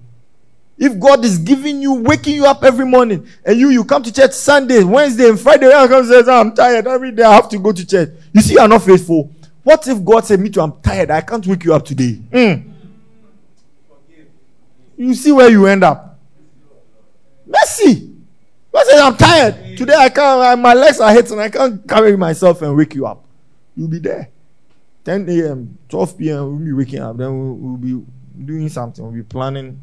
If God is giving you, waking you up every morning, and you you come to church Sunday, Wednesday, and Friday, and come says, I'm tired every day. I have to go to church. You see, you are not faithful. What if God said, "Me too, I'm tired. I can't wake you up today." Mm. You see where you end up. Mercy. God says, "I'm tired today. I can't. My legs are hurting. I can't carry myself and wake you up." You'll be there. 10 a.m., 12 p.m. We'll be waking up. Then we'll, we'll be doing something. We'll be planning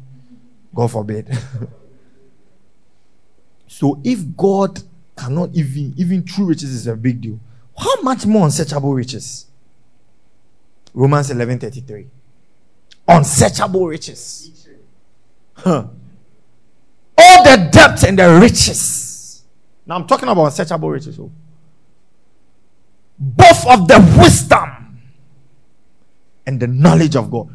God forbid. so if God cannot even, even true riches is a big deal, how much more unsearchable riches? Romans 11 33. Unsearchable riches. Huh. All the depth and the riches. Now I'm talking about unsearchable riches. Oh. Both of the wisdom and the knowledge of God.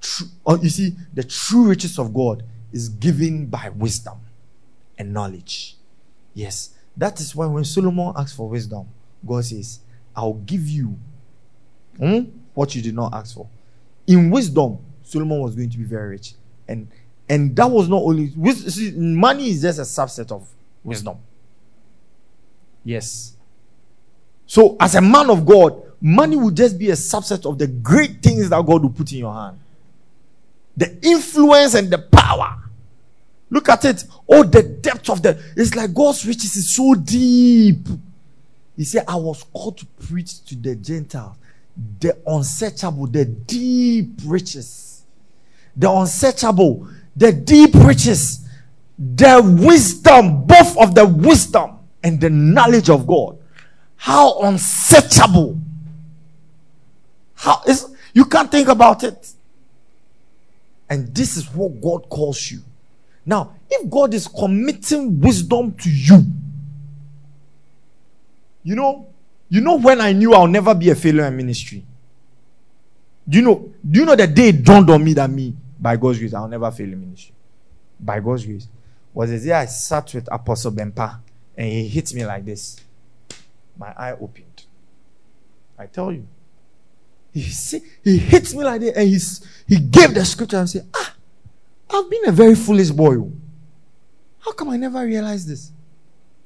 True, oh, you see, the true riches of God is given by wisdom and knowledge. Yes, that is why when Solomon asked for wisdom, God says, I'll give you hmm, what you did not ask for. In wisdom, Solomon was going to be very rich. And and that was not only see, money is just a subset of wisdom. Yes. So, as a man of God, money will just be a subset of the great things that God will put in your hand the influence and the power. Look at it. Oh, the depth of the. It's like God's riches is so deep. He said, I was called to preach to the Gentiles the unsearchable, the deep riches. The unsearchable, the deep riches, the wisdom, both of the wisdom and the knowledge of God. How unsearchable. How is you can't think about it. And this is what God calls you. Now, if God is committing wisdom to you, you know, you know when I knew I'll never be a failure in ministry. Do you know? Do you know the day dawned on me that me, by God's grace, I'll never fail in ministry. By God's grace, was the day I sat with Apostle Bempa and he hit me like this. My eye opened. I tell you. He, see, he hits me like that and he's, he gave the scripture and said, Ah, I've been a very foolish boy. How come I never realized this?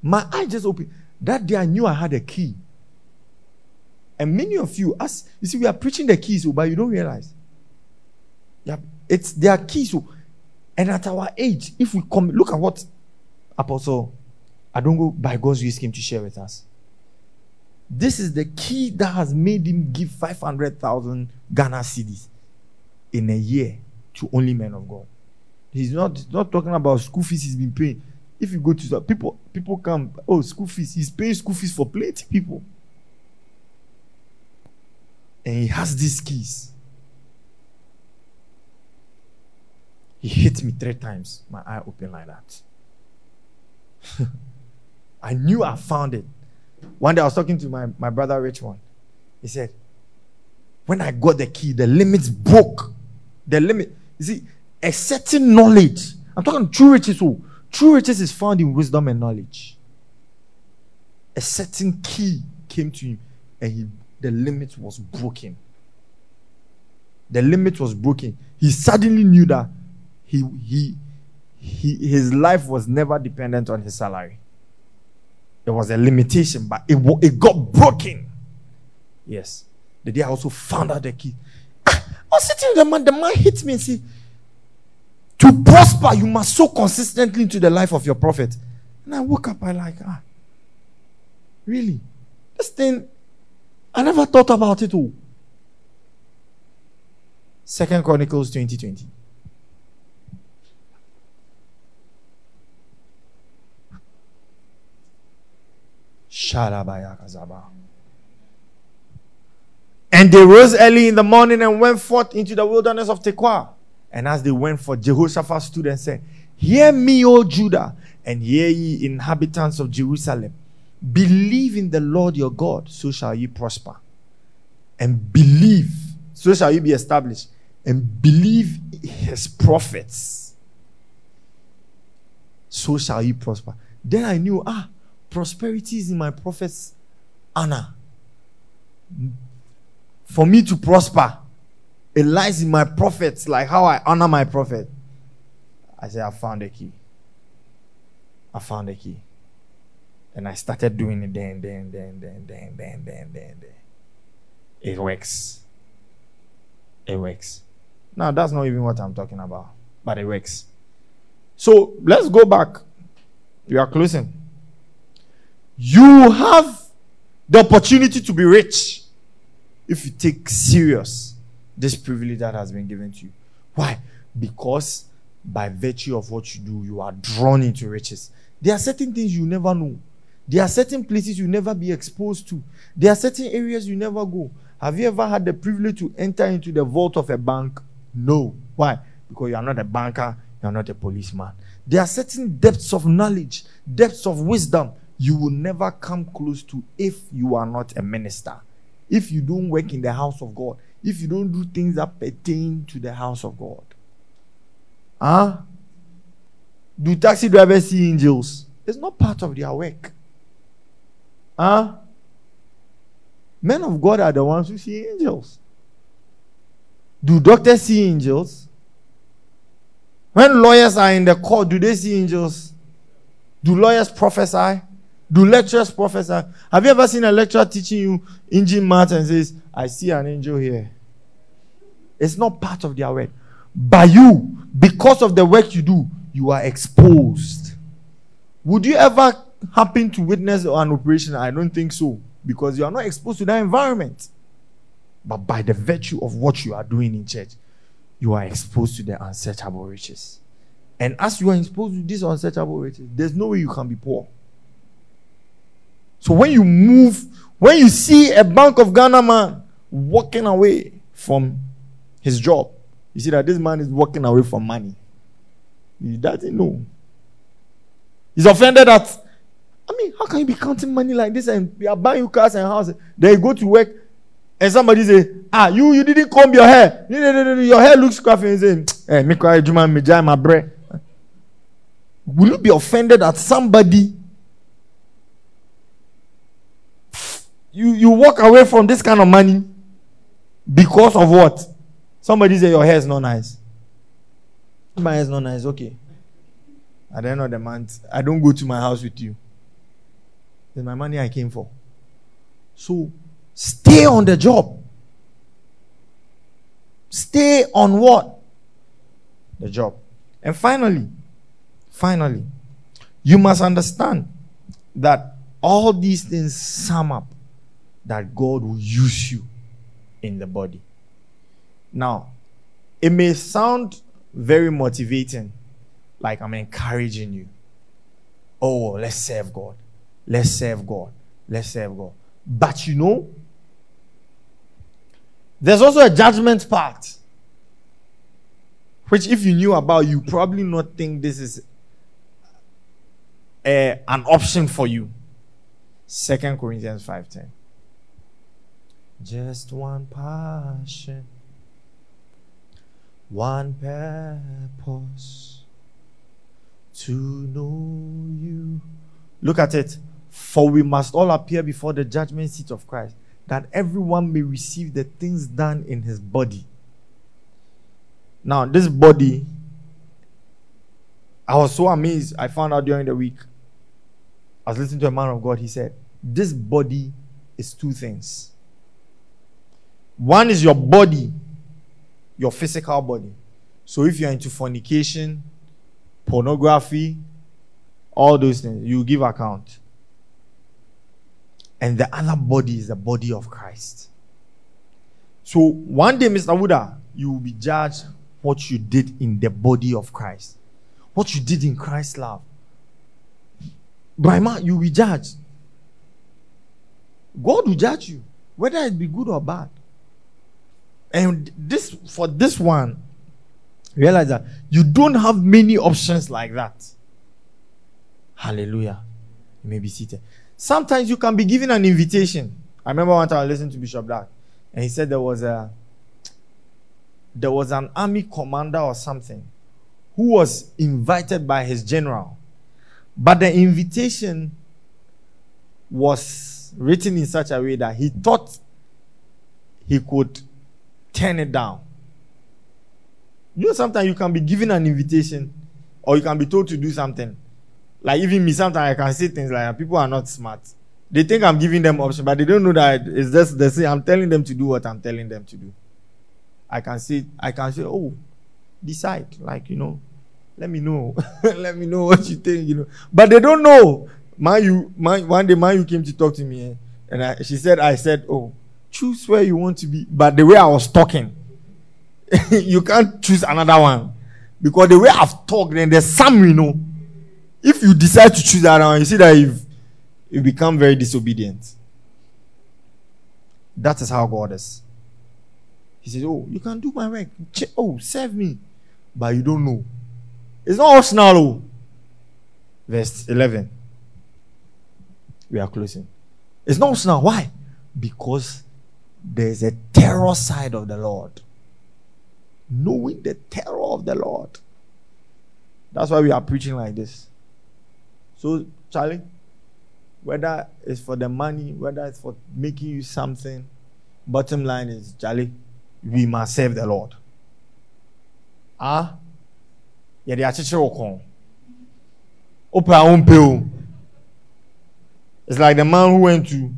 My eye just opened. That day I knew I had a key. And many of you, as you see, we are preaching the keys, but you don't realize. Yeah, it's there are keys. And at our age, if we come, look at what Apostle Adongo by God's grace came to share with us. This is the key that has made him give 500,000 Ghana cedis in a year to only men of God. He's not, he's not talking about school fees he's been paying. If you go to people, people come, oh, school fees. He's paying school fees for plenty people. And he has these keys. He hit me three times. My eye opened like that. I knew I found it. One day I was talking to my, my brother Richmond. He said, When I got the key, the limits broke. The limit, you see, a certain knowledge. I'm talking true riches. Oh, true riches is found in wisdom and knowledge. a certain key came to him and he, the limit was broken. The limit was broken. He suddenly knew that he, he, he, his life was never dependent on his salary. It was a limitation, but it, it got broken. Yes. The day I also found out the key. Ah, I was sitting with the man, the man hit me and said, To prosper, you must sow consistently into the life of your prophet. And I woke up, I like, ah, really? This thing, I never thought about it all. Second Chronicles 2020. And they rose early in the morning and went forth into the wilderness of Tekoa. And as they went forth, Jehoshaphat stood and said, Hear me, O Judah, and hear ye inhabitants of Jerusalem. Believe in the Lord your God, so shall ye prosper. And believe, so shall you be established. And believe his prophets, so shall ye prosper. Then I knew, ah, prosperity is in my prophet's honor. For me to prosper, it lies in my prophets, like how I honor my prophet. I said, I found a key. I found a key. And I started doing it then, then, then, then, then, then, then, then, then. It works. It works. Now, that's not even what I'm talking about, but it works. So let's go back. We are closing. You have the opportunity to be rich if you take serious this privilege that has been given to you. Why? Because by virtue of what you do, you are drawn into riches. There are certain things you never know. There are certain places you never be exposed to. There are certain areas you never go. Have you ever had the privilege to enter into the vault of a bank? No. Why? Because you are not a banker, you are not a policeman. There are certain depths of knowledge, depths of wisdom you will never come close to if you are not a minister. If you don't work in the house of God, if you don't do things that pertain to the house of God. Huh? Do taxi drivers see angels? It's not part of their work. Huh? Men of God are the ones who see angels. Do doctors see angels? When lawyers are in the court, do they see angels? Do lawyers prophesy? Do lecturers prophesy? Have you ever seen a lecturer teaching you engine math and says, I see an angel here? It's not part of their work. By you, because of the work you do, you are exposed. Would you ever happen to witness an operation? I don't think so, because you are not exposed to that environment. But by the virtue of what you are doing in church, you are exposed to the unsearchable riches. And as you are exposed to these unsearchable riches, there's no way you can be poor. So when you move, when you see a Bank of Ghana man walking away from his job, you see that this man is walking away from money. He doesn't know. He's offended that, I mean, how can you be counting money like this and you are buying cars and houses? Then you go to work and somebody say, ah, you, you didn't comb your hair. Your hair looks scruffy. And say, hey, eh, me cry, my bread. Will you be offended that somebody you, you walk away from this kind of money because of what? Somebody say your hair is not nice. My hair is not nice. Okay. At the end of the month, I don't go to my house with you. It's my money I came for. So stay on the job. Stay on what? The job. And finally, finally, you must understand that all these things sum up that God will use you in the body. Now, it may sound very motivating, like I'm encouraging you. Oh, let's serve God. Let's serve God. Let's serve God. But you know, there's also a judgment part, which, if you knew about, you probably not think this is a, an option for you. Second Corinthians 5:10. Just one passion, one purpose to know you. Look at it. For we must all appear before the judgment seat of Christ, that everyone may receive the things done in his body. Now, this body, I was so amazed. I found out during the week. I was listening to a man of God. He said, This body is two things. One is your body, your physical body. So if you're into fornication, pornography, all those things, you give account. And the other body is the body of Christ. So one day, Mr. Buddha, you will be judged what you did in the body of Christ, what you did in Christ's love. Brahma, you will be judged. God will judge you, whether it be good or bad. And this for this one, realize that you don't have many options like that. Hallelujah. You may be seated. Sometimes you can be given an invitation. I remember one time I listened to Bishop Dag, and he said there was a there was an army commander or something who was invited by his general, but the invitation was written in such a way that he thought he could turn it down. You know, sometimes you can be given an invitation or you can be told to do something. Like even me, sometimes I can say things like people are not smart. They think I'm giving them option, but they don't know that it's just the same. I'm telling them to do what I'm telling them to do. I can say, I can say, oh, decide. Like, you know, let me know. let me know what you think, you know. But they don't know. Man, you, man, one day, man, you came to talk to me, eh? and I, she said, I said, oh, choose where you want to be. But the way I was talking, you can't choose another one. Because the way I've talked, then there's some, you know. If you decide to choose that one, you see that you've, you become very disobedient. That is how God is. He says, Oh, you can do my work. Oh, serve me. But you don't know. It's not optional. Oh. Verse 11. We are closing. It's not optional. Why? Because there's a terror side of the Lord. Knowing the terror of the Lord. That's why we are preaching like this. So, Charlie, whether it's for the money, whether it's for making you something, bottom line is, Charlie, we must serve the Lord. Ah? Yeah, they are Open It's like the man who went to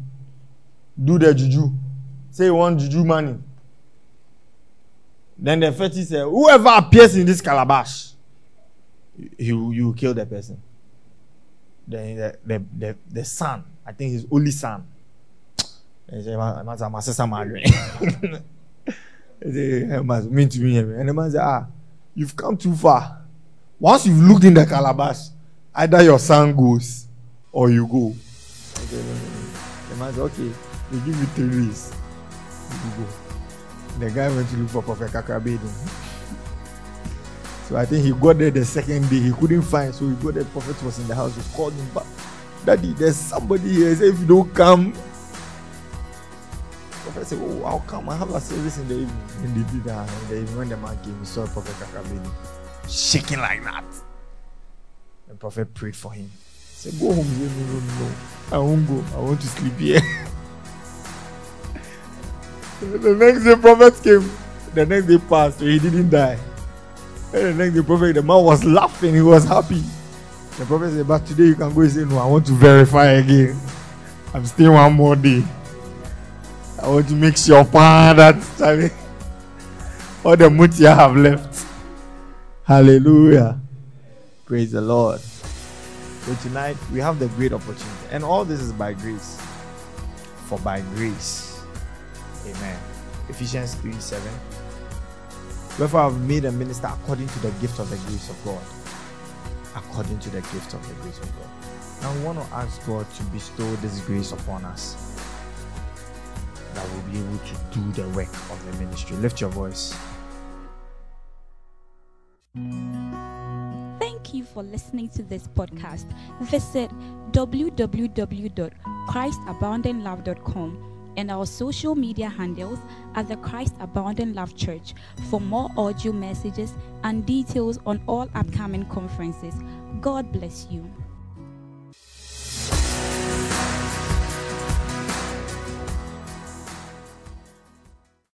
do the juju. Say you want juju money. Then the fetish said, Whoever appears in this calabash, you you kill the person. Then the the the, the son, I think his only son. He said, my sister married. mean to me. And the man said, Ah, you've come too far. Once you've looked in the calabash, either your son goes or you go. The man said, Okay, we give you three days. You go. The guy went to look for Prophet Kakabedi. So I think he got there the second day. He couldn't find, so he got there. The prophet was in the house. He called him back. Daddy, there's somebody here. He said, if you don't come, prophet said, Oh, I'll come. I have a service in the evening. And they did that. And the evening, when the man came, he saw Prophet Kakabeni shaking like that. The prophet prayed for him. He said, Go home. He said, No, no, no. I won't go. I want to sleep here. the next day, prophet came. The next day passed, so he didn't die. And the next day, prophet, the man was laughing. He was happy. The prophet said, But today you can go. He said, No, I want to verify again. I'm staying one more day. I want to make sure that all the muti I have left. Hallelujah. Praise the Lord. So tonight we have the great opportunity. And all this is by grace. For by grace. Amen. Ephesians 3 7. Wherefore I have made a minister according to the gift of the grace of God. According to the gift of the grace of God. Now we want to ask God to bestow this grace upon us that we will be able to do the work of the ministry. Lift your voice. Thank you for listening to this podcast. Visit www.christaboundinglove.com and our social media handles at the Christ Abounding Love Church for more audio messages and details on all upcoming conferences. God bless you.